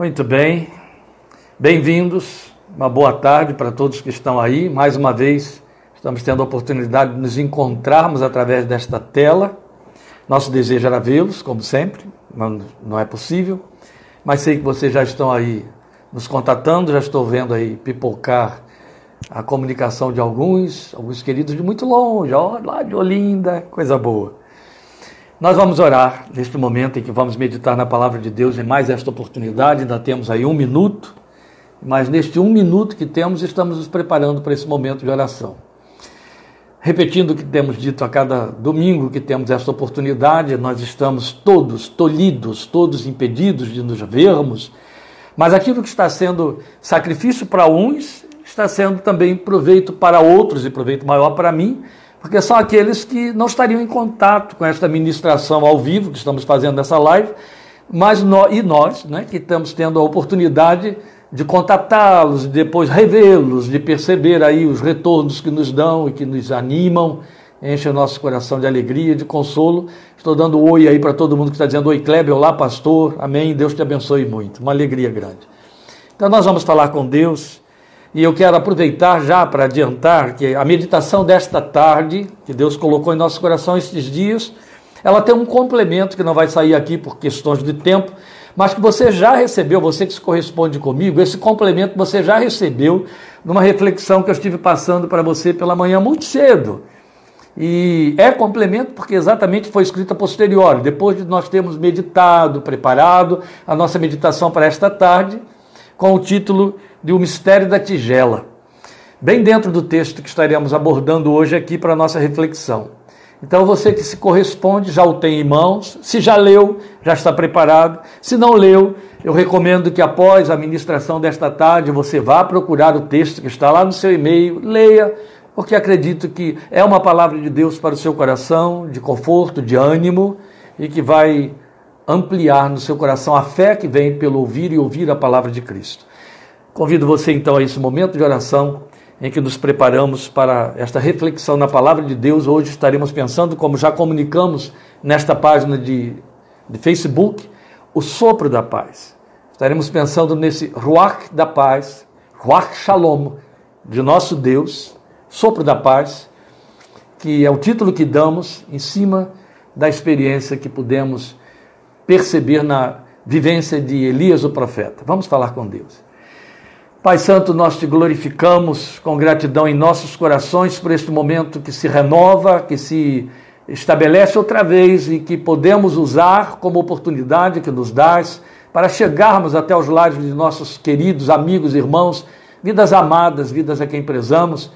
Muito bem, bem-vindos, uma boa tarde para todos que estão aí. Mais uma vez, estamos tendo a oportunidade de nos encontrarmos através desta tela. Nosso desejo era vê-los, como sempre, não, não é possível, mas sei que vocês já estão aí nos contatando, já estou vendo aí pipocar a comunicação de alguns, alguns queridos de muito longe, ó, lá de Olinda, coisa boa. Nós vamos orar neste momento em que vamos meditar na palavra de Deus em mais esta oportunidade. Ainda temos aí um minuto, mas neste um minuto que temos, estamos nos preparando para esse momento de oração. Repetindo o que temos dito a cada domingo que temos esta oportunidade, nós estamos todos tolhidos, todos impedidos de nos vermos, mas aquilo que está sendo sacrifício para uns está sendo também proveito para outros e proveito maior para mim, porque são aqueles que não estariam em contato com esta ministração ao vivo que estamos fazendo nessa live, mas nós, e nós, né, que estamos tendo a oportunidade de contatá-los, de depois revê-los, de perceber aí os retornos que nos dão e que nos animam, enche o nosso coração de alegria, de consolo. Estou dando um oi aí para todo mundo que está dizendo oi, Kleber, olá, pastor, amém, Deus te abençoe muito, uma alegria grande. Então nós vamos falar com Deus e eu quero aproveitar já para adiantar que a meditação desta tarde, que Deus colocou em nosso coração estes dias, ela tem um complemento que não vai sair aqui por questões de tempo, mas que você já recebeu, você que se corresponde comigo, esse complemento você já recebeu numa reflexão que eu estive passando para você pela manhã muito cedo. E é complemento porque exatamente foi escrita posterior, depois de nós termos meditado, preparado a nossa meditação para esta tarde, com o título de O Mistério da Tigela, bem dentro do texto que estaremos abordando hoje aqui para a nossa reflexão. Então, você que se corresponde já o tem em mãos, se já leu, já está preparado. Se não leu, eu recomendo que após a ministração desta tarde você vá procurar o texto que está lá no seu e-mail, leia, porque acredito que é uma palavra de Deus para o seu coração, de conforto, de ânimo e que vai ampliar no seu coração a fé que vem pelo ouvir e ouvir a palavra de Cristo. Convido você então a esse momento de oração em que nos preparamos para esta reflexão na palavra de Deus. Hoje estaremos pensando, como já comunicamos nesta página de, de Facebook, o sopro da paz. Estaremos pensando nesse Ruach da paz, Ruach Shalom, de nosso Deus, sopro da paz, que é o título que damos em cima da experiência que pudemos perceber na vivência de Elias o profeta. Vamos falar com Deus. Pai Santo, nós te glorificamos com gratidão em nossos corações por este momento que se renova, que se estabelece outra vez e que podemos usar como oportunidade que nos dás para chegarmos até os lares de nossos queridos amigos, irmãos, vidas amadas, vidas a quem prezamos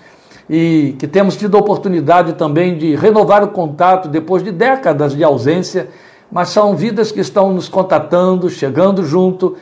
e que temos tido a oportunidade também de renovar o contato depois de décadas de ausência, mas são vidas que estão nos contatando, chegando junto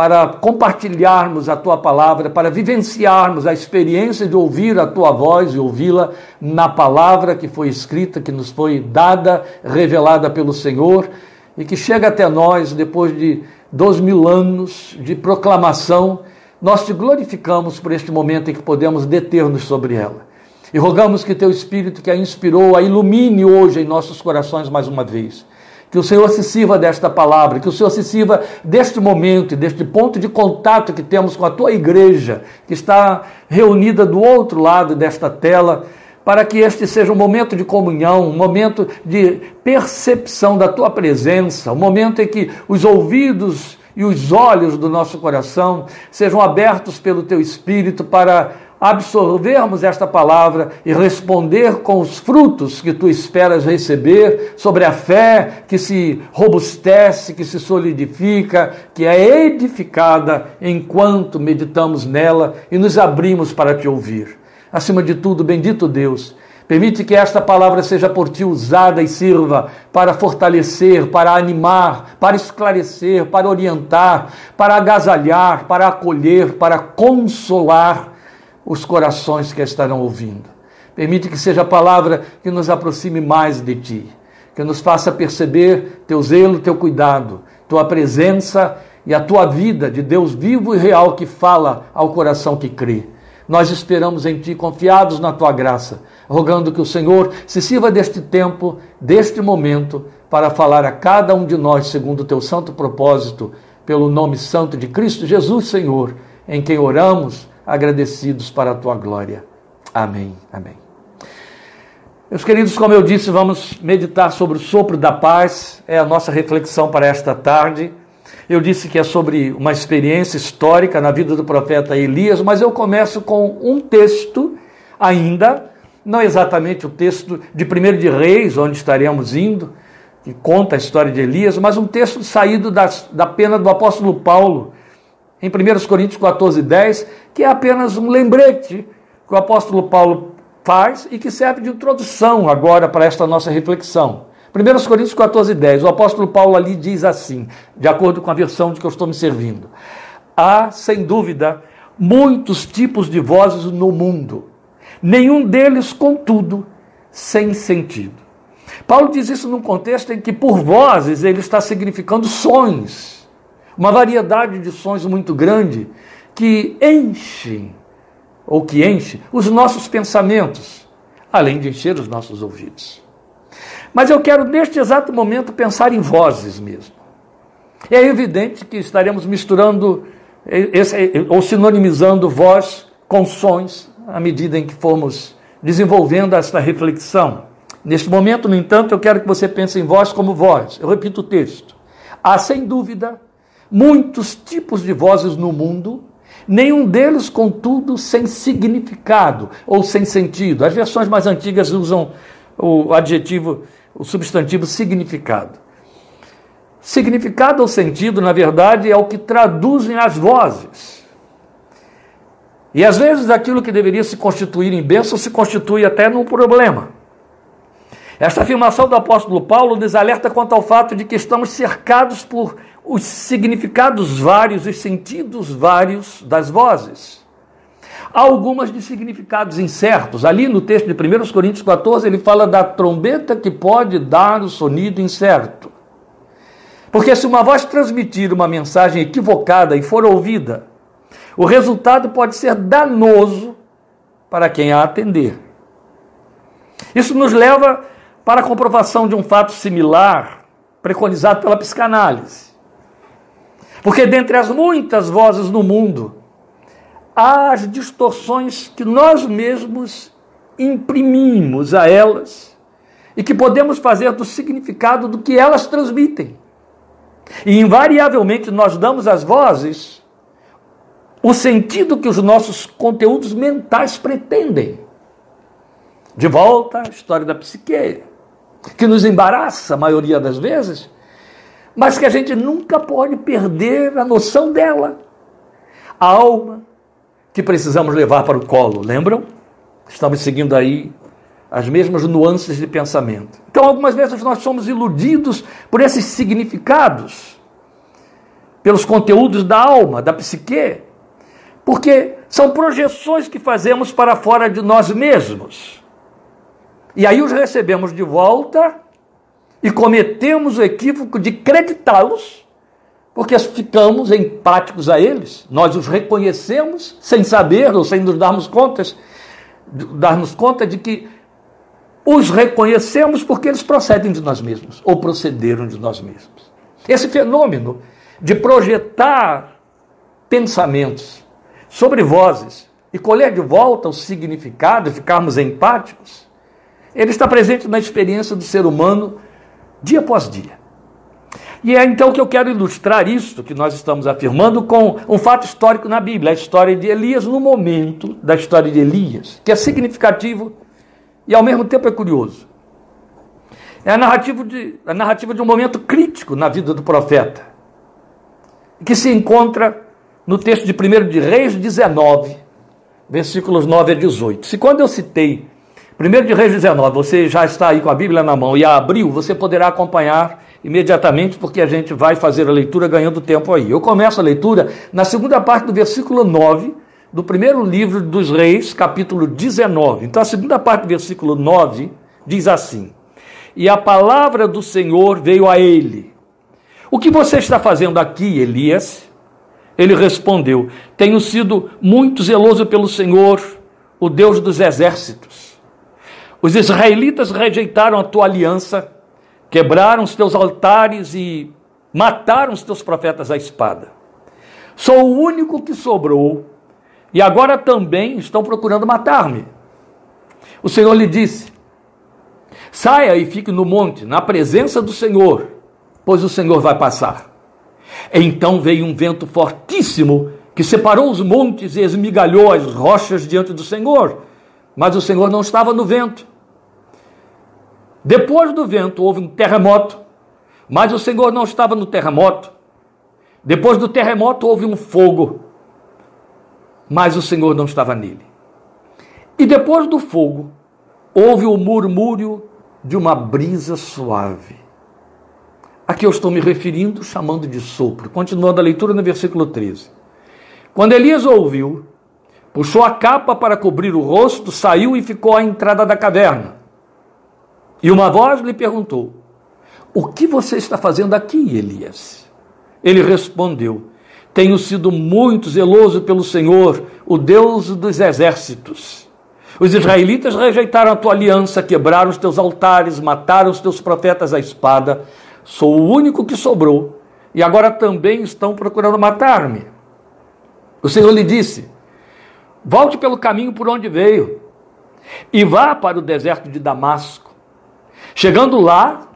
para compartilharmos a tua palavra, para vivenciarmos a experiência de ouvir a tua voz e ouvi-la na palavra que foi escrita, que nos foi dada, revelada pelo Senhor e que chega até nós depois de dois mil anos de proclamação. Nós te glorificamos por este momento em que podemos deter-nos sobre ela. E rogamos que teu Espírito que a inspirou a ilumine hoje em nossos corações mais uma vez que o Senhor se sirva desta palavra, que o Senhor se sirva deste momento deste ponto de contato que temos com a tua igreja, que está reunida do outro lado desta tela, para que este seja um momento de comunhão, um momento de percepção da tua presença, um momento em que os ouvidos e os olhos do nosso coração sejam abertos pelo teu espírito para absorvermos esta palavra e responder com os frutos que tu esperas receber sobre a fé que se robustece, que se solidifica, que é edificada enquanto meditamos nela e nos abrimos para te ouvir. Acima de tudo, bendito Deus, Permite que esta palavra seja por ti usada e sirva para fortalecer, para animar, para esclarecer, para orientar, para agasalhar, para acolher, para consolar os corações que estarão ouvindo. Permite que seja a palavra que nos aproxime mais de ti, que nos faça perceber teu zelo, teu cuidado, tua presença e a tua vida de Deus vivo e real que fala ao coração que crê. Nós esperamos em Ti, confiados na Tua graça, rogando que o Senhor se sirva deste tempo, deste momento, para falar a cada um de nós segundo o Teu santo propósito, pelo nome santo de Cristo Jesus, Senhor, em quem oramos, agradecidos para a tua glória. Amém. Amém. Meus queridos, como eu disse, vamos meditar sobre o sopro da paz, é a nossa reflexão para esta tarde. Eu disse que é sobre uma experiência histórica na vida do profeta Elias, mas eu começo com um texto ainda, não exatamente o texto de 1 de Reis, onde estaremos indo, que conta a história de Elias, mas um texto saído das, da pena do apóstolo Paulo, em 1 Coríntios 14, 10, que é apenas um lembrete que o apóstolo Paulo faz e que serve de introdução agora para esta nossa reflexão. 1 Coríntios 14, 10, o apóstolo Paulo ali diz assim, de acordo com a versão de que eu estou me servindo: Há, sem dúvida, muitos tipos de vozes no mundo, nenhum deles, contudo, sem sentido. Paulo diz isso num contexto em que, por vozes, ele está significando sons, uma variedade de sons muito grande que enchem, ou que enche, os nossos pensamentos, além de encher os nossos ouvidos. Mas eu quero, neste exato momento, pensar em vozes mesmo. É evidente que estaremos misturando esse, ou sinonimizando voz com sons à medida em que formos desenvolvendo esta reflexão. Neste momento, no entanto, eu quero que você pense em voz como voz. Eu repito o texto. Há, sem dúvida, muitos tipos de vozes no mundo, nenhum deles, contudo, sem significado ou sem sentido. As versões mais antigas usam o adjetivo, o substantivo significado. Significado ou sentido, na verdade, é o que traduzem as vozes. E às vezes aquilo que deveria se constituir em bênção se constitui até num problema. Esta afirmação do apóstolo Paulo nos alerta quanto ao fato de que estamos cercados por os significados vários e sentidos vários das vozes. Há algumas de significados incertos. Ali no texto de 1 Coríntios 14, ele fala da trombeta que pode dar o sonido incerto. Porque se uma voz transmitir uma mensagem equivocada e for ouvida, o resultado pode ser danoso para quem a atender. Isso nos leva para a comprovação de um fato similar preconizado pela psicanálise. Porque dentre as muitas vozes no mundo, há as distorções que nós mesmos imprimimos a elas e que podemos fazer do significado do que elas transmitem. E invariavelmente nós damos às vozes o sentido que os nossos conteúdos mentais pretendem. De volta à história da psique que nos embaraça a maioria das vezes, mas que a gente nunca pode perder a noção dela. A alma que precisamos levar para o colo, lembram? Estamos seguindo aí as mesmas nuances de pensamento. Então, algumas vezes nós somos iludidos por esses significados, pelos conteúdos da alma, da psique, porque são projeções que fazemos para fora de nós mesmos. E aí os recebemos de volta e cometemos o equívoco de creditá-los, porque ficamos empáticos a eles, nós os reconhecemos sem saber ou sem nos darmos contas, darmos conta de que os reconhecemos porque eles procedem de nós mesmos ou procederam de nós mesmos. Esse fenômeno de projetar pensamentos sobre vozes e colher de volta o significado ficarmos empáticos ele está presente na experiência do ser humano dia após dia. E é então que eu quero ilustrar isso que nós estamos afirmando com um fato histórico na Bíblia, a história de Elias no momento da história de Elias, que é significativo e ao mesmo tempo é curioso. É a narrativa de, a narrativa de um momento crítico na vida do profeta, que se encontra no texto de 1 de Reis 19, versículos 9 a 18. Se quando eu citei 1 de Reis 19, você já está aí com a Bíblia na mão e abriu, você poderá acompanhar imediatamente, porque a gente vai fazer a leitura ganhando tempo aí. Eu começo a leitura na segunda parte do versículo 9 do primeiro livro dos Reis, capítulo 19. Então, a segunda parte do versículo 9 diz assim: E a palavra do Senhor veio a ele. O que você está fazendo aqui, Elias? Ele respondeu: Tenho sido muito zeloso pelo Senhor, o Deus dos exércitos. Os israelitas rejeitaram a tua aliança, quebraram os teus altares e mataram os teus profetas à espada. Sou o único que sobrou, e agora também estão procurando matar-me. O Senhor lhe disse: Saia e fique no monte, na presença do Senhor, pois o Senhor vai passar. Então veio um vento fortíssimo que separou os montes e esmigalhou as rochas diante do Senhor, mas o Senhor não estava no vento. Depois do vento houve um terremoto, mas o Senhor não estava no terremoto. Depois do terremoto houve um fogo, mas o Senhor não estava nele. E depois do fogo houve o murmúrio de uma brisa suave. Aqui eu estou me referindo, chamando de sopro. Continuando a leitura no versículo 13. Quando Elias ouviu, puxou a capa para cobrir o rosto, saiu e ficou à entrada da caverna. E uma voz lhe perguntou: O que você está fazendo aqui, Elias? Ele respondeu: Tenho sido muito zeloso pelo Senhor, o Deus dos exércitos. Os israelitas rejeitaram a tua aliança, quebraram os teus altares, mataram os teus profetas à espada. Sou o único que sobrou, e agora também estão procurando matar-me. O Senhor lhe disse: Volte pelo caminho por onde veio, e vá para o deserto de Damasco. Chegando lá,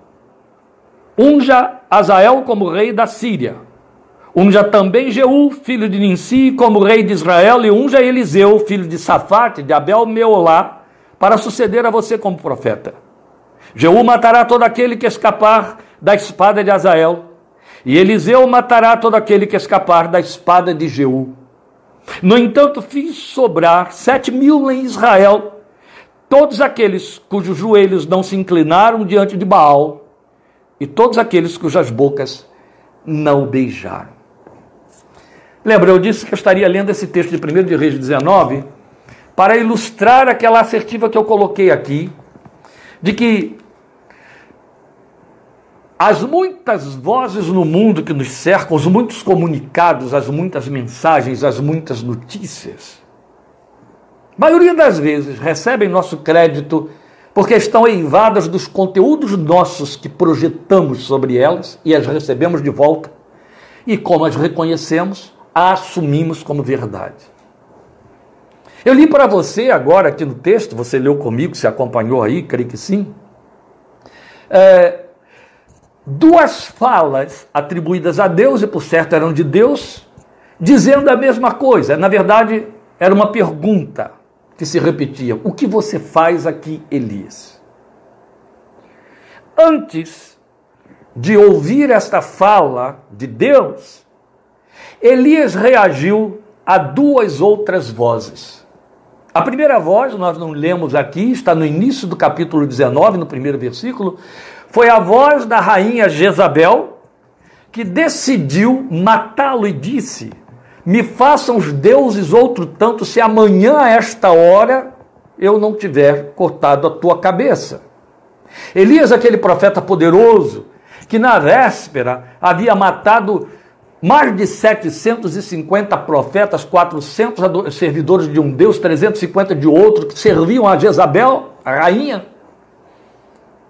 unja Azael como rei da Síria. Unja também Jeú, filho de Ninsi, como rei de Israel, e unja Eliseu, filho de Safate, de Abel Meolá, para suceder a você como profeta. Jeú matará todo aquele que escapar da espada de Azael, e Eliseu matará todo aquele que escapar da espada de Jeú. No entanto, fiz sobrar sete mil em Israel, todos aqueles cujos joelhos não se inclinaram diante de Baal, e todos aqueles cujas bocas não beijaram. Lembra, eu disse que eu estaria lendo esse texto de 1 de Reis 19 para ilustrar aquela assertiva que eu coloquei aqui, de que as muitas vozes no mundo que nos cercam, os muitos comunicados, as muitas mensagens, as muitas notícias, maioria das vezes recebem nosso crédito porque estão eivadas dos conteúdos nossos que projetamos sobre elas e as recebemos de volta. E como as reconhecemos, a assumimos como verdade. Eu li para você agora aqui no texto, você leu comigo, se acompanhou aí, creio que sim. É, duas falas atribuídas a Deus, e por certo eram de Deus, dizendo a mesma coisa. Na verdade, era uma pergunta que se repetia: O que você faz aqui, Elias? Antes de ouvir esta fala de Deus, Elias reagiu a duas outras vozes. A primeira voz, nós não lemos aqui, está no início do capítulo 19, no primeiro versículo, foi a voz da rainha Jezabel, que decidiu matá-lo e disse: me façam os deuses outro tanto se amanhã a esta hora eu não tiver cortado a tua cabeça. Elias, aquele profeta poderoso, que na véspera havia matado mais de 750 profetas, 400 servidores de um Deus, 350 de outro, que serviam a Jezabel, a rainha.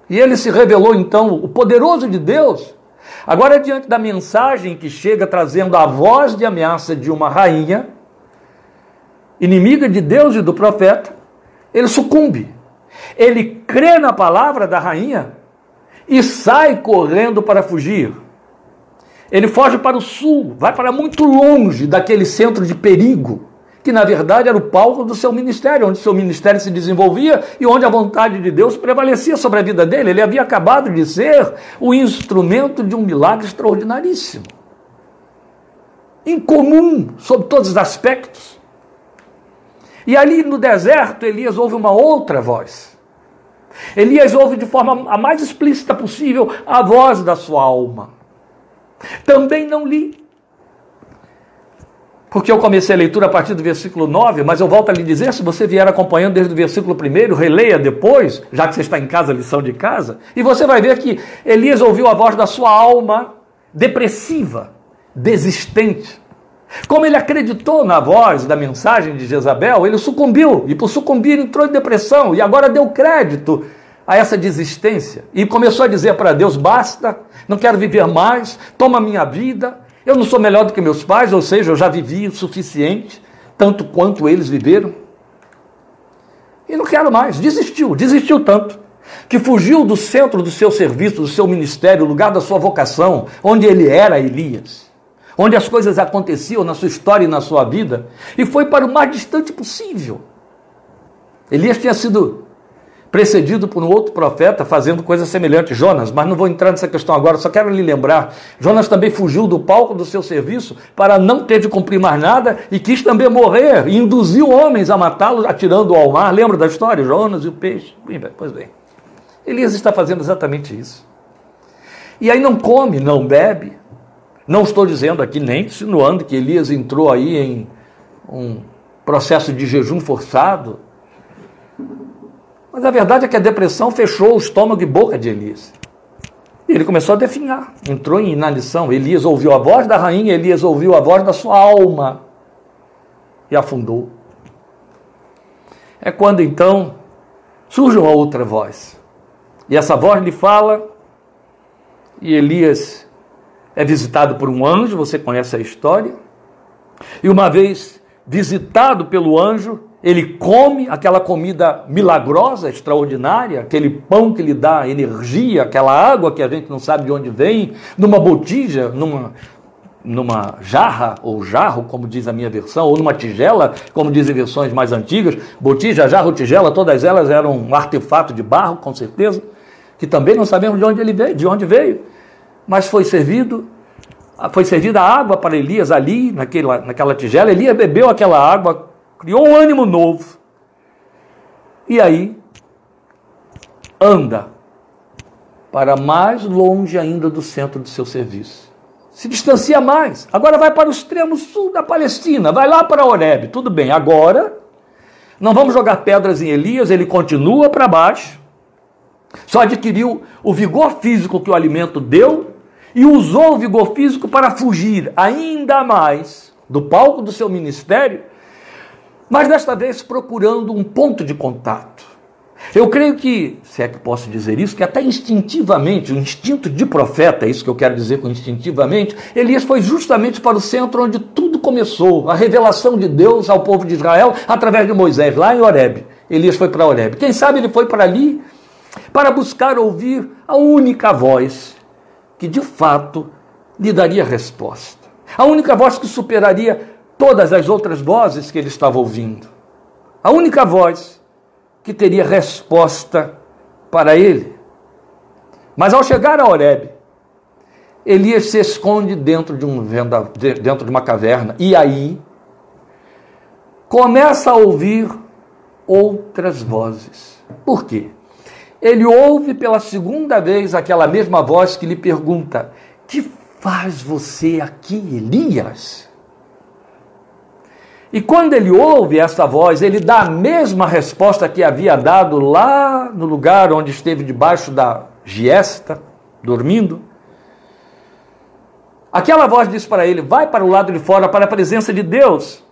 E ele se revelou então o poderoso de Deus, Agora, diante da mensagem que chega trazendo a voz de ameaça de uma rainha, inimiga de Deus e do profeta, ele sucumbe. Ele crê na palavra da rainha e sai correndo para fugir. Ele foge para o sul, vai para muito longe daquele centro de perigo que na verdade era o palco do seu ministério, onde seu ministério se desenvolvia e onde a vontade de Deus prevalecia sobre a vida dele. Ele havia acabado de ser o instrumento de um milagre extraordinaríssimo. Incomum sob todos os aspectos. E ali no deserto, Elias ouve uma outra voz. Elias ouve de forma a mais explícita possível a voz da sua alma. Também não li porque eu comecei a leitura a partir do versículo 9, mas eu volto a lhe dizer, se você vier acompanhando desde o versículo 1, releia depois, já que você está em casa, lição de casa, e você vai ver que Elias ouviu a voz da sua alma depressiva, desistente. Como ele acreditou na voz da mensagem de Jezabel, ele sucumbiu, e por sucumbir entrou em depressão, e agora deu crédito a essa desistência e começou a dizer para Deus: basta, não quero viver mais, toma minha vida, eu não sou melhor do que meus pais, ou seja, eu já vivi o suficiente, tanto quanto eles viveram. E não quero mais, desistiu, desistiu tanto, que fugiu do centro do seu serviço, do seu ministério, lugar da sua vocação, onde ele era Elias, onde as coisas aconteciam na sua história e na sua vida, e foi para o mais distante possível. Elias tinha sido precedido por um outro profeta fazendo coisa semelhante, Jonas, mas não vou entrar nessa questão agora, só quero lhe lembrar. Jonas também fugiu do palco do seu serviço para não ter de cumprir mais nada e quis também morrer, e induziu homens a matá-lo atirando ao mar. Lembra da história? Jonas e o peixe. Pois bem, Elias está fazendo exatamente isso. E aí não come, não bebe. Não estou dizendo aqui nem insinuando que Elias entrou aí em um processo de jejum forçado mas a verdade é que a depressão fechou o estômago e boca de Elias. E ele começou a definhar, entrou em inanição. Elias ouviu a voz da rainha, Elias ouviu a voz da sua alma e afundou. É quando então surge uma outra voz. E essa voz lhe fala, e Elias é visitado por um anjo, você conhece a história. E uma vez visitado pelo anjo, ele come aquela comida milagrosa, extraordinária, aquele pão que lhe dá energia, aquela água que a gente não sabe de onde vem, numa botija, numa, numa jarra ou jarro, como diz a minha versão, ou numa tigela, como dizem versões mais antigas. Botija, jarro, tigela, todas elas eram um artefato de barro, com certeza, que também não sabemos de onde ele veio, de onde veio, mas foi servido foi servida água para Elias ali, naquela, naquela tigela. Elias bebeu aquela água, criou um ânimo novo. E aí anda para mais longe ainda do centro do seu serviço. Se distancia mais. Agora vai para o extremo sul da Palestina, vai lá para Horeb. Tudo bem, agora não vamos jogar pedras em Elias, ele continua para baixo. Só adquiriu o vigor físico que o alimento deu e usou o vigor físico para fugir ainda mais do palco do seu ministério mas desta vez procurando um ponto de contato. Eu creio que, se é que posso dizer isso, que até instintivamente, o instinto de profeta, é isso que eu quero dizer com instintivamente, Elias foi justamente para o centro onde tudo começou, a revelação de Deus ao povo de Israel através de Moisés, lá em Horeb. Elias foi para Horeb. Quem sabe ele foi para ali para buscar ouvir a única voz que de fato lhe daria resposta. A única voz que superaria todas as outras vozes que ele estava ouvindo. A única voz que teria resposta para ele. Mas ao chegar a Horeb, Elias se esconde dentro de, um venda, dentro de uma caverna e aí começa a ouvir outras vozes. Por quê? Ele ouve pela segunda vez aquela mesma voz que lhe pergunta: Que faz você aqui, Elias? E quando ele ouve essa voz, ele dá a mesma resposta que havia dado lá no lugar onde esteve debaixo da giesta, dormindo. Aquela voz diz para ele: Vai para o lado de fora, para a presença de Deus.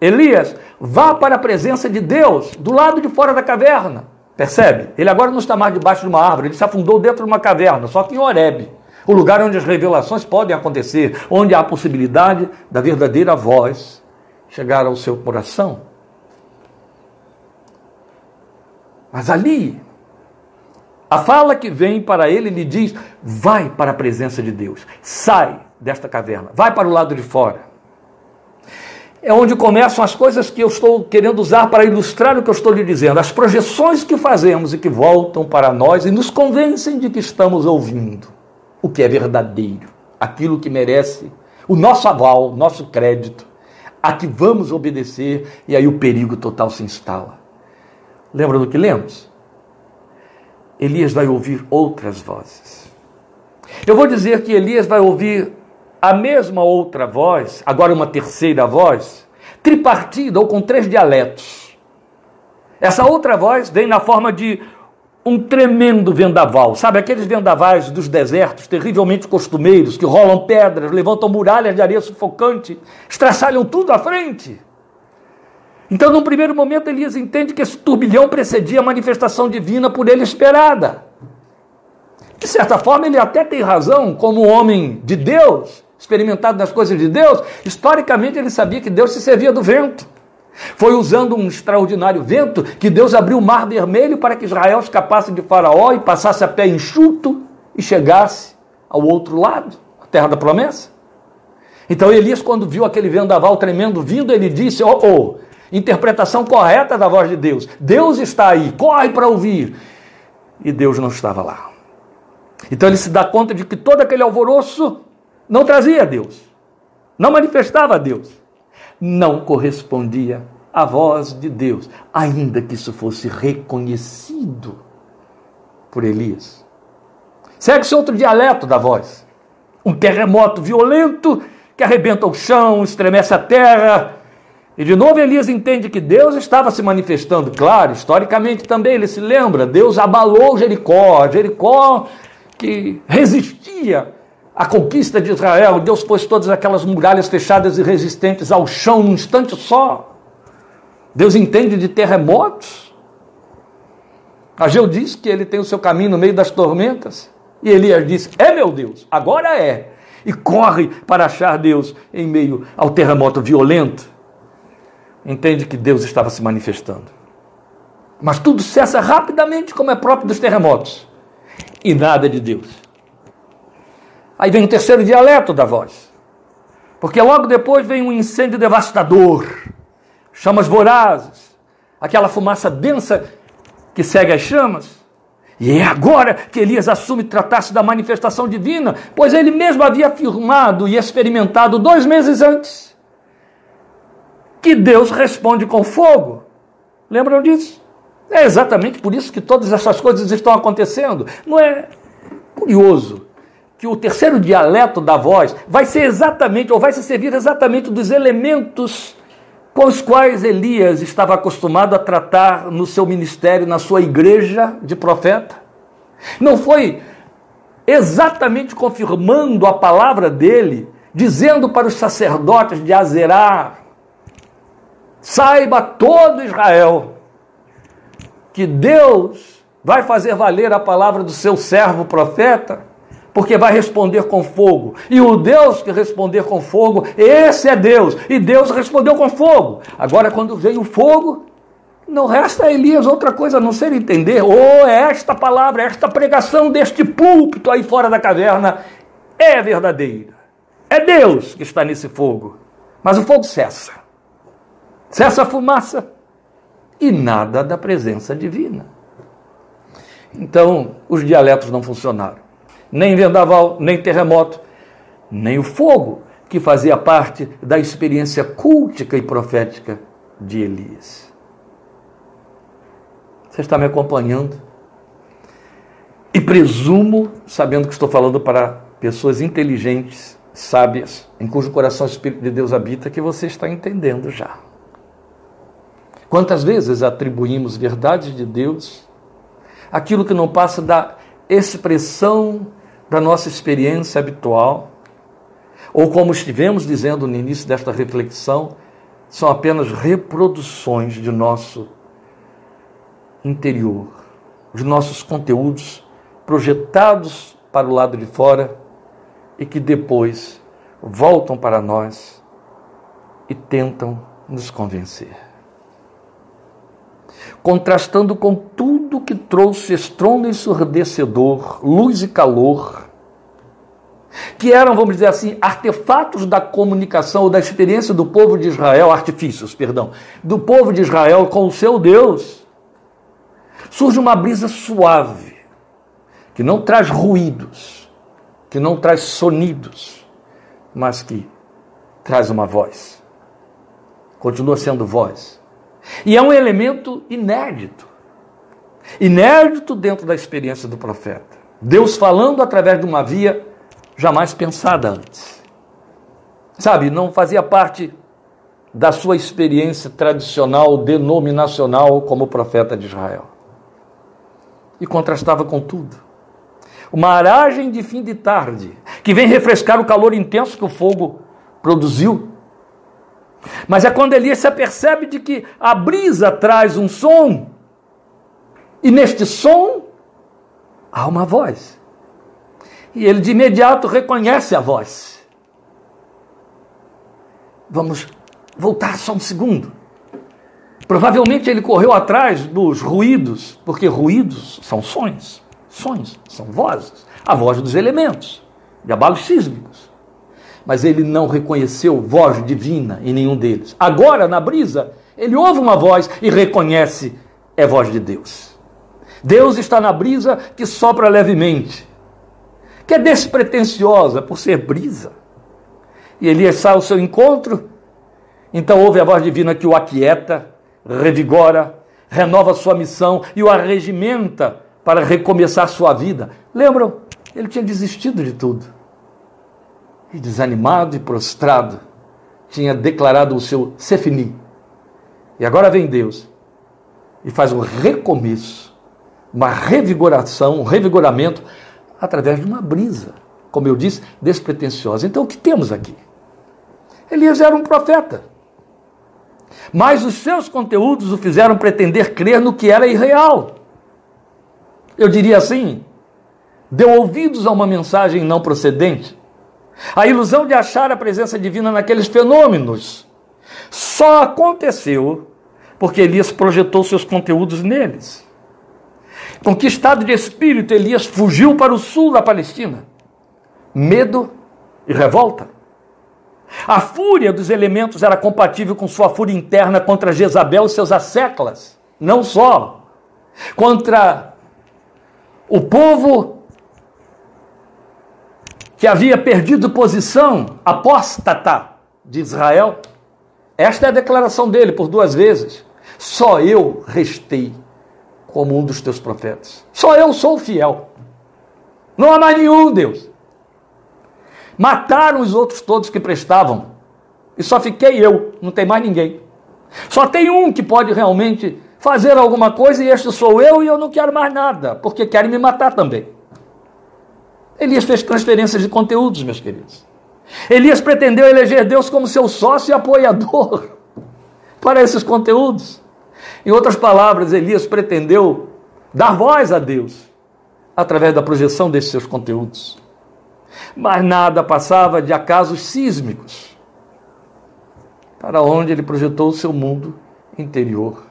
Elias, vá para a presença de Deus, do lado de fora da caverna. Percebe? Ele agora não está mais debaixo de uma árvore, ele se afundou dentro de uma caverna, só que em Horebe. O lugar onde as revelações podem acontecer, onde há a possibilidade da verdadeira voz chegar ao seu coração. Mas ali, a fala que vem para ele lhe diz: vai para a presença de Deus, sai desta caverna, vai para o lado de fora. É onde começam as coisas que eu estou querendo usar para ilustrar o que eu estou lhe dizendo, as projeções que fazemos e que voltam para nós e nos convencem de que estamos ouvindo o que é verdadeiro, aquilo que merece o nosso aval, o nosso crédito a que vamos obedecer, e aí o perigo total se instala. Lembra do que lemos? Elias vai ouvir outras vozes. Eu vou dizer que Elias vai ouvir a mesma outra voz, agora uma terceira voz, tripartida ou com três dialetos. Essa outra voz vem na forma de um tremendo vendaval. Sabe aqueles vendavais dos desertos, terrivelmente costumeiros, que rolam pedras, levantam muralhas de areia sufocante, estraçalham tudo à frente. Então, num primeiro momento, Elias entende que esse turbilhão precedia a manifestação divina por ele esperada. De certa forma, ele até tem razão, como homem de Deus, experimentado nas coisas de Deus, historicamente ele sabia que Deus se servia do vento. Foi usando um extraordinário vento que Deus abriu o mar vermelho para que Israel escapasse de Faraó e passasse a pé enxuto e chegasse ao outro lado, a terra da promessa. Então Elias, quando viu aquele vendaval tremendo vindo, ele disse: Oh, oh interpretação correta da voz de Deus. Deus está aí, corre para ouvir. E Deus não estava lá. Então ele se dá conta de que todo aquele alvoroço não trazia Deus, não manifestava Deus, não correspondia à voz de Deus, ainda que isso fosse reconhecido por Elias. Segue-se outro dialeto da voz. Um terremoto violento que arrebenta o chão, estremece a terra, e de novo Elias entende que Deus estava se manifestando, claro, historicamente também ele se lembra, Deus abalou Jericó, Jericó que resistia à conquista de Israel, Deus pôs todas aquelas muralhas fechadas e resistentes ao chão num instante só. Deus entende de terremotos. Ageu diz que ele tem o seu caminho no meio das tormentas. E Elias diz: É meu Deus, agora é. E corre para achar Deus em meio ao terremoto violento entende que Deus estava se manifestando. Mas tudo cessa rapidamente, como é próprio dos terremotos, e nada de Deus. Aí vem o terceiro dialeto da voz, porque logo depois vem um incêndio devastador, chamas vorazes, aquela fumaça densa que segue as chamas. E é agora que Elias assume tratar-se da manifestação divina, pois ele mesmo havia afirmado e experimentado dois meses antes que Deus responde com fogo. Lembram disso? É exatamente por isso que todas essas coisas estão acontecendo. Não é curioso que o terceiro dialeto da voz vai ser exatamente, ou vai se servir exatamente dos elementos com os quais Elias estava acostumado a tratar no seu ministério, na sua igreja de profeta? Não foi exatamente confirmando a palavra dele, dizendo para os sacerdotes de Azerá, Saiba todo Israel que Deus vai fazer valer a palavra do seu servo profeta, porque vai responder com fogo. E o Deus que responder com fogo, esse é Deus. E Deus respondeu com fogo. Agora, quando veio o fogo, não resta a Elias outra coisa a não ser entender, ou oh, esta palavra, esta pregação deste púlpito aí fora da caverna é verdadeira. É Deus que está nesse fogo. Mas o fogo cessa cessa a fumaça e nada da presença divina. Então, os dialetos não funcionaram. Nem vendaval, nem terremoto, nem o fogo, que fazia parte da experiência cultica e profética de Elias. Você está me acompanhando? E presumo, sabendo que estou falando para pessoas inteligentes, sábias, em cujo coração o Espírito de Deus habita, que você está entendendo já. Quantas vezes atribuímos verdade de Deus aquilo que não passa da expressão da nossa experiência habitual, ou como estivemos dizendo no início desta reflexão, são apenas reproduções de nosso interior, os nossos conteúdos projetados para o lado de fora e que depois voltam para nós e tentam nos convencer contrastando com tudo que trouxe estrondo ensurdecedor, luz e calor, que eram, vamos dizer assim, artefatos da comunicação ou da experiência do povo de Israel, artifícios, perdão, do povo de Israel com o seu Deus, surge uma brisa suave, que não traz ruídos, que não traz sonidos, mas que traz uma voz. Continua sendo voz e é um elemento inédito. Inédito dentro da experiência do profeta. Deus falando através de uma via jamais pensada antes. Sabe, não fazia parte da sua experiência tradicional, denominacional como profeta de Israel. E contrastava com tudo. Uma aragem de fim de tarde, que vem refrescar o calor intenso que o fogo produziu Mas é quando Elias se apercebe de que a brisa traz um som, e neste som há uma voz. E ele de imediato reconhece a voz. Vamos voltar só um segundo. Provavelmente ele correu atrás dos ruídos, porque ruídos são sons, sons são vozes, a voz dos elementos, de abalos sísmicos. Mas ele não reconheceu voz divina em nenhum deles. Agora, na brisa, ele ouve uma voz e reconhece é voz de Deus. Deus está na brisa que sopra levemente, que é despretensiosa por ser brisa. E Elias sai ao seu encontro, então ouve a voz divina que o aquieta, revigora, renova sua missão e o arregimenta para recomeçar sua vida. Lembram? Ele tinha desistido de tudo. E desanimado e prostrado, tinha declarado o seu Sefini. E agora vem Deus e faz um recomeço, uma revigoração, um revigoramento através de uma brisa, como eu disse, despretensiosa. Então o que temos aqui? Elias era um profeta. Mas os seus conteúdos o fizeram pretender crer no que era irreal. Eu diria assim: deu ouvidos a uma mensagem não procedente. A ilusão de achar a presença divina naqueles fenômenos só aconteceu porque Elias projetou seus conteúdos neles. Com que estado de espírito Elias fugiu para o sul da Palestina? Medo e revolta. A fúria dos elementos era compatível com sua fúria interna contra Jezabel e seus asseclas. Não só. Contra o povo que havia perdido posição apóstata de Israel. Esta é a declaração dele por duas vezes. Só eu restei como um dos teus profetas. Só eu sou fiel. Não há mais nenhum, Deus. Mataram os outros todos que prestavam. E só fiquei eu, não tem mais ninguém. Só tem um que pode realmente fazer alguma coisa e este sou eu e eu não quero mais nada, porque querem me matar também. Elias fez transferências de conteúdos, meus queridos. Elias pretendeu eleger Deus como seu sócio e apoiador para esses conteúdos. Em outras palavras, Elias pretendeu dar voz a Deus através da projeção desses seus conteúdos mas nada passava de acasos sísmicos, para onde ele projetou o seu mundo interior.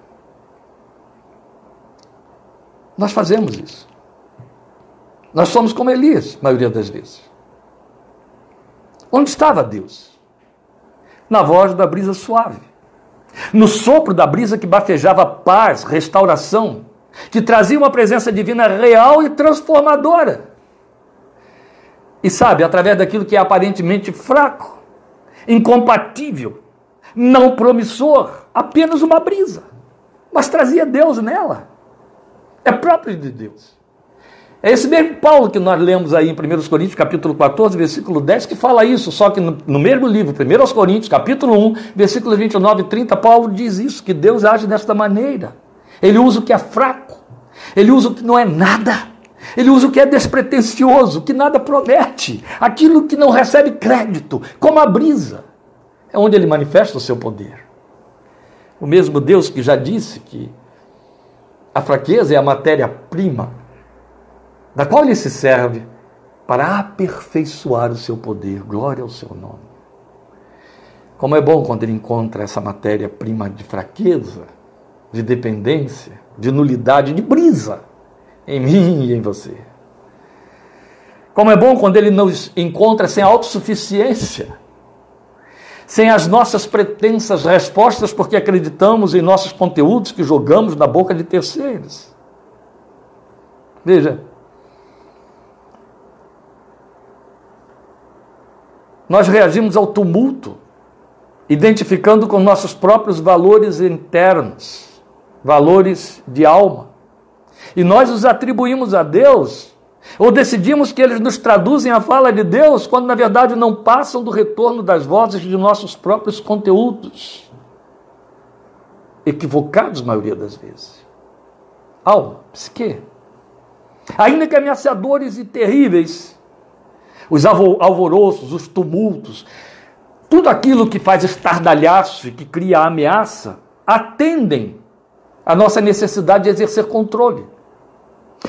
Nós fazemos isso. Nós somos como Elias, maioria das vezes. Onde estava Deus? Na voz da brisa suave, no sopro da brisa que bafejava paz, restauração, que trazia uma presença divina real e transformadora. E sabe, através daquilo que é aparentemente fraco, incompatível, não promissor, apenas uma brisa. Mas trazia Deus nela. É próprio de Deus. É esse mesmo Paulo que nós lemos aí em 1 Coríntios, capítulo 14, versículo 10, que fala isso, só que no, mesmo livro, 1 Coríntios, capítulo 1, versículos 29 e 30, Paulo diz isso, que Deus age desta maneira. Ele usa o que é fraco, ele usa o que não é nada, ele usa o que é despretensioso, que nada promete, aquilo que não recebe crédito, como a brisa. É onde ele manifesta o seu poder. O mesmo Deus que já disse que a fraqueza é a matéria-prima da qual ele se serve para aperfeiçoar o seu poder. Glória ao seu nome. Como é bom quando ele encontra essa matéria-prima de fraqueza, de dependência, de nulidade, de brisa em mim e em você. Como é bom quando ele nos encontra sem autossuficiência, sem as nossas pretensas respostas, porque acreditamos em nossos conteúdos que jogamos na boca de terceiros. Veja, nós reagimos ao tumulto, identificando com nossos próprios valores internos, valores de alma e nós os atribuímos a Deus, ou decidimos que eles nos traduzem a fala de Deus, quando na verdade não passam do retorno das vozes de nossos próprios conteúdos, equivocados, maioria das vezes. Alma, psique. Ainda que ameaçadores e terríveis, os alvoroços, os tumultos, tudo aquilo que faz estardalhaço e que cria ameaça, atendem a nossa necessidade de exercer controle.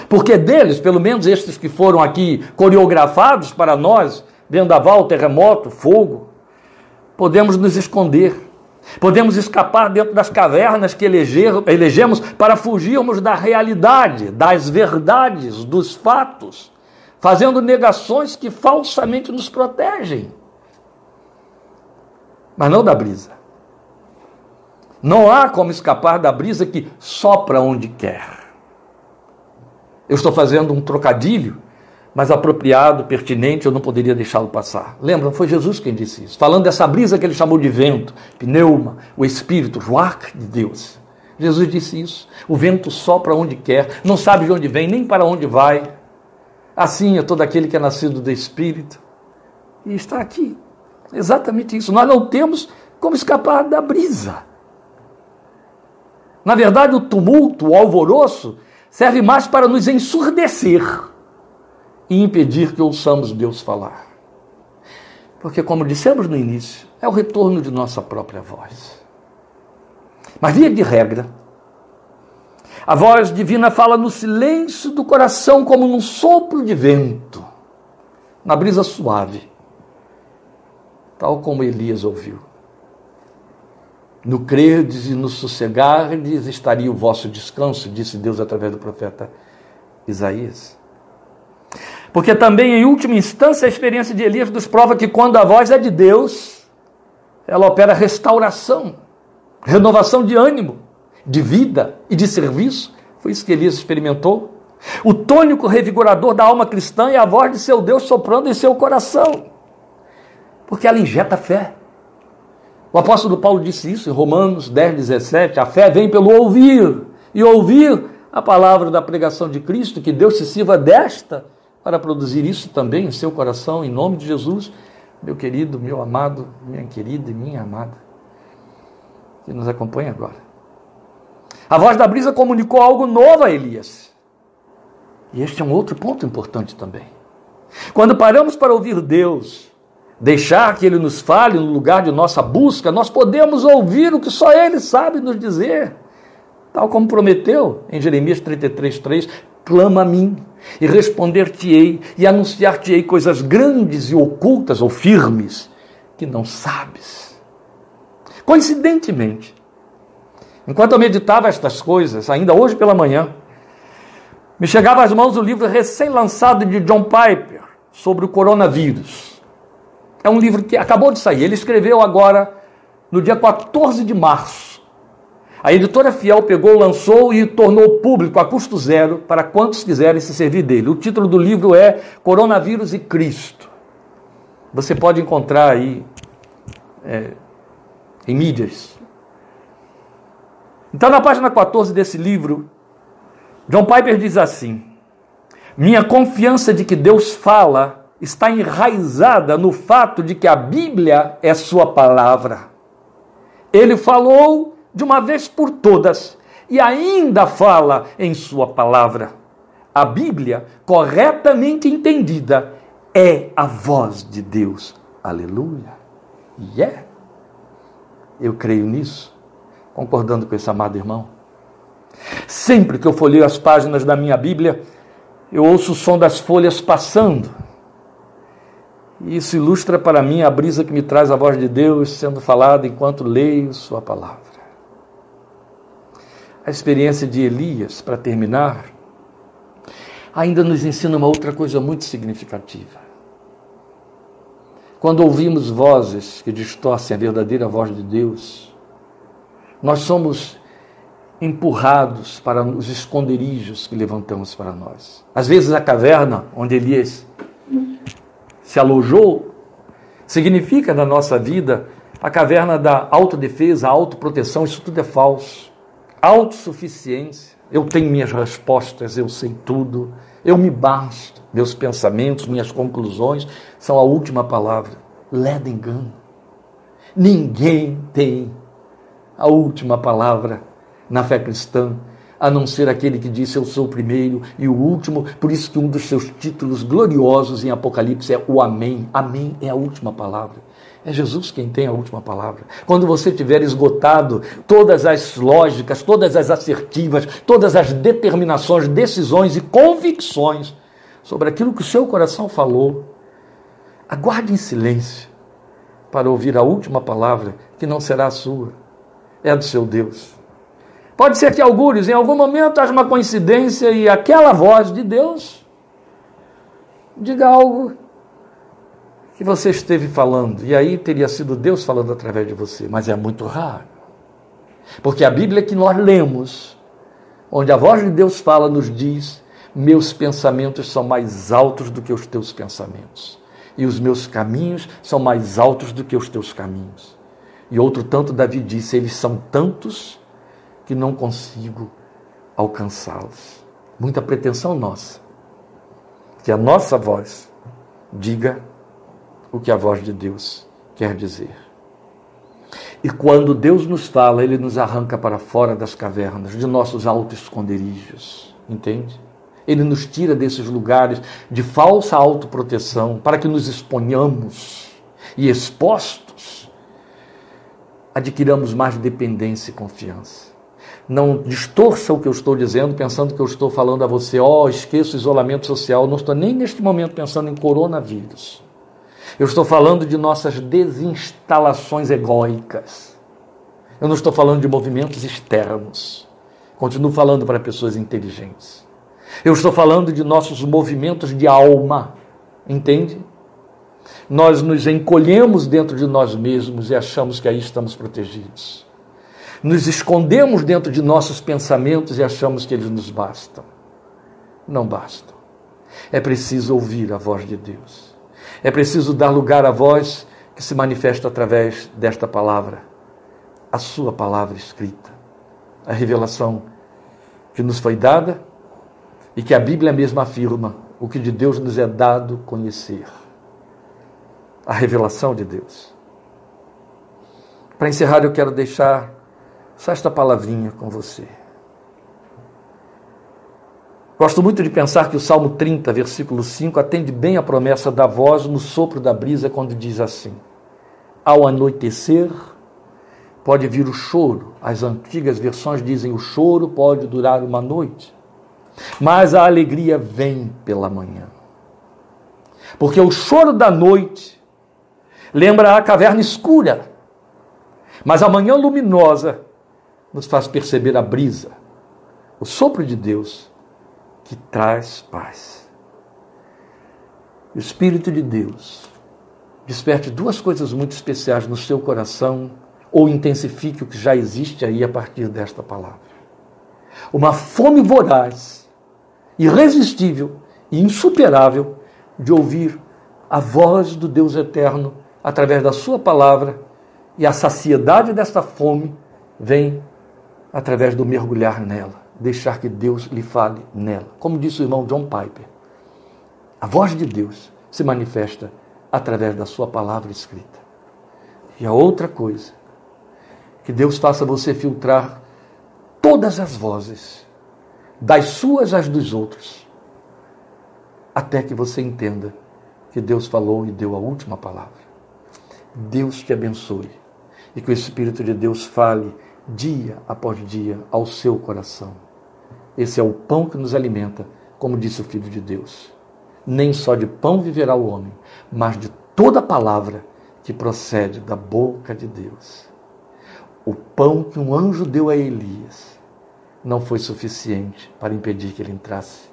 Porque deles, pelo menos estes que foram aqui coreografados para nós, vendaval, terremoto, fogo, podemos nos esconder, podemos escapar dentro das cavernas que eleger, elegemos para fugirmos da realidade, das verdades, dos fatos, fazendo negações que falsamente nos protegem. Mas não da brisa. Não há como escapar da brisa que sopra onde quer. Eu estou fazendo um trocadilho, mas apropriado, pertinente, eu não poderia deixá-lo passar. Lembram? Foi Jesus quem disse isso. Falando dessa brisa que ele chamou de vento, pneuma, o espírito, ruach de Deus. Jesus disse isso. O vento sopra onde quer, não sabe de onde vem, nem para onde vai. Assim é todo aquele que é nascido do Espírito. E está aqui. Exatamente isso. Nós não temos como escapar da brisa. Na verdade, o tumulto, o alvoroço, serve mais para nos ensurdecer e impedir que ouçamos Deus falar. Porque, como dissemos no início, é o retorno de nossa própria voz. Mas, via de regra, a voz divina fala no silêncio do coração, como num sopro de vento, na brisa suave, tal como Elias ouviu. No crerdes e no sossegardes estaria o vosso descanso, disse Deus através do profeta Isaías. Porque também, em última instância, a experiência de Elias nos prova que quando a voz é de Deus, ela opera restauração, renovação de ânimo, de vida e de serviço. Foi isso que Elias experimentou. O tônico revigorador da alma cristã é a voz de seu Deus soprando em seu coração, porque ela injeta fé. O apóstolo Paulo disse isso em Romanos 10, 17: a fé vem pelo ouvir, e ouvir a palavra da pregação de Cristo, que Deus se sirva desta para produzir isso também em seu coração, em nome de Jesus, meu querido, meu amado, minha querida e minha amada, que nos acompanha agora. A voz da brisa comunicou algo novo a Elias. E este é um outro ponto importante também. Quando paramos para ouvir Deus, deixar que Ele nos fale no lugar de nossa busca, nós podemos ouvir o que só Ele sabe nos dizer. Tal como prometeu em Jeremias 33, 3, clama a mim e responder-te-ei e anunciar-te-ei coisas grandes e ocultas ou firmes que não sabes. Coincidentemente, enquanto eu meditava estas coisas, ainda hoje pela manhã, me chegava às mãos o livro recém-lançado de John Piper sobre o coronavírus. É um livro que acabou de sair. Ele escreveu agora no dia 14 de março. A editora Fiel pegou, lançou e tornou público a custo zero para quantos quiserem se servir dele. O título do livro é Coronavírus e Cristo. Você pode encontrar aí é, em mídias. Então, na página 14 desse livro, John Piper diz assim: Minha confiança de que Deus fala está enraizada no fato de que a Bíblia é Sua palavra. Ele falou de uma vez por todas e ainda fala em Sua palavra. A Bíblia, corretamente entendida, é a voz de Deus. Aleluia. E é. Eu creio nisso, concordando com esse amado irmão. Sempre que eu folheio as páginas da minha Bíblia, eu ouço o som das folhas passando isso ilustra para mim a brisa que me traz a voz de Deus sendo falada enquanto leio Sua palavra. A experiência de Elias, para terminar, ainda nos ensina uma outra coisa muito significativa. Quando ouvimos vozes que distorcem a verdadeira voz de Deus, nós somos empurrados para os esconderijos que levantamos para nós. Às vezes a caverna onde Elias se alojou, significa na nossa vida a caverna da autodefesa, a autoproteção, isso tudo é falso. Autossuficiência, eu tenho minhas respostas, eu sei tudo, eu me basto, meus pensamentos, minhas conclusões são a última palavra. Leda engano. Ninguém tem a última palavra na fé cristã. a não ser aquele que disse eu sou o primeiro e o último. Por isso que um dos seus títulos gloriosos em Apocalipse é o Amém. Amém é a última palavra. É Jesus quem tem a última palavra. Quando você tiver esgotado todas as lógicas, todas as assertivas, todas as determinações, decisões e convicções sobre aquilo que o seu coração falou, aguarde em silêncio para ouvir a última palavra, que não será a sua, é do seu Deus. Pode ser que algures, em algum momento, haja uma coincidência e aquela voz de Deus diga algo que você esteve falando, e aí teria sido Deus falando através de você, mas é muito raro. Porque a Bíblia que nós lemos, onde a voz de Deus fala, nos diz: Meus pensamentos são mais altos do que os teus pensamentos e os meus caminhos são mais altos do que os teus caminhos. E outro tanto, Davi disse: eles são tantos que não consigo alcançá-los. Muita pretensão nossa. Que a nossa voz diga o que a voz de Deus quer dizer. E quando Deus nos fala, Ele nos arranca para fora das cavernas, de nossos altos esconderijos. Entende? Ele nos tira desses lugares de falsa autoproteção para que nos exponhamos e expostos adquiramos mais dependência e confiança. Não distorça o que eu estou dizendo pensando que eu estou falando a você, ó, oh, esqueça o isolamento social. Não estou nem neste momento pensando em coronavírus. Eu estou falando de nossas desinstalações egóicas. Eu não estou falando de movimentos externos. Continuo falando para pessoas inteligentes. Eu estou falando de nossos movimentos de alma, entende? Nós nos encolhemos dentro de nós mesmos e achamos que aí estamos protegidos. Nos escondemos dentro de nossos pensamentos e achamos que eles nos bastam. Não bastam. É preciso ouvir a voz de Deus. É preciso dar lugar à voz que se manifesta através desta palavra, a Sua palavra escrita, a revelação que nos foi dada e que a Bíblia mesma afirma o que de Deus nos é dado conhecer a revelação de Deus. Para encerrar, eu quero deixar só esta palavrinha com você. Gosto muito de pensar que o Salmo 30, versículo 5, atende bem a promessa da voz no sopro da brisa, quando diz assim: Ao anoitecer pode vir o choro. As antigas versões dizem: o choro pode durar uma noite mas a alegria vem pela manhã. Porque o choro da noite lembra a caverna escura, mas a manhã luminosa nos faz perceber a brisa, o sopro de Deus que traz paz. O Espírito de Deus desperte duas coisas muito especiais no seu coração ou intensifique o que já existe aí a partir desta palavra. Uma fome voraz irresistível e insuperável de ouvir a voz do Deus eterno através da Sua palavra, e a saciedade desta fome vem através do mergulhar nela, deixar que Deus lhe fale nela. Como disse o irmão John Piper, a voz de Deus se manifesta através da Sua palavra escrita. E a outra coisa, que Deus faça você filtrar todas as vozes das suas às dos outros, até que você entenda que Deus falou e deu a última palavra. Deus te abençoe e que o Espírito de Deus fale dia após dia ao seu coração. Esse é o pão que nos alimenta, como disse o Filho de Deus. Nem só de pão viverá o homem, mas de toda palavra que procede da boca de Deus. O pão que um anjo deu a Elias não foi suficiente para impedir que ele entrasse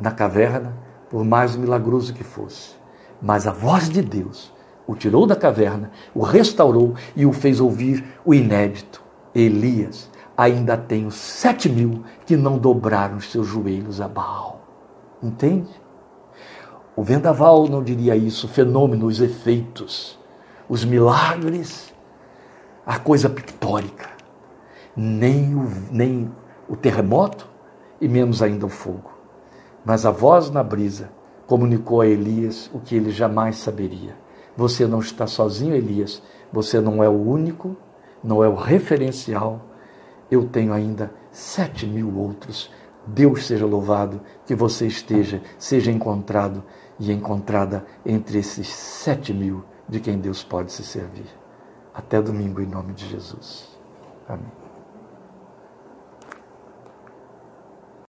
na caverna, por mais milagroso que fosse. Mas a voz de Deus o tirou da caverna, o restaurou e o fez ouvir o inédito. Elias, ainda tenho sete mil que não dobraram os seus joelhos a Baal. Entende? O vendaval não diria isso, o fenômeno, os efeitos, os milagres, a coisa pictórica nem o, nem o terremoto e menos ainda o fogo. Mas a voz na brisa comunicou a Elias o que ele jamais saberia. Você não está sozinho, Elias. Você não é o único, não é o referencial. eu tenho ainda sete mil outros. Deus seja louvado, que você esteja, seja encontrado e encontrada entre esses sete mil de quem Deus pode se servir. Até domingo, em nome de Jesus. Amém.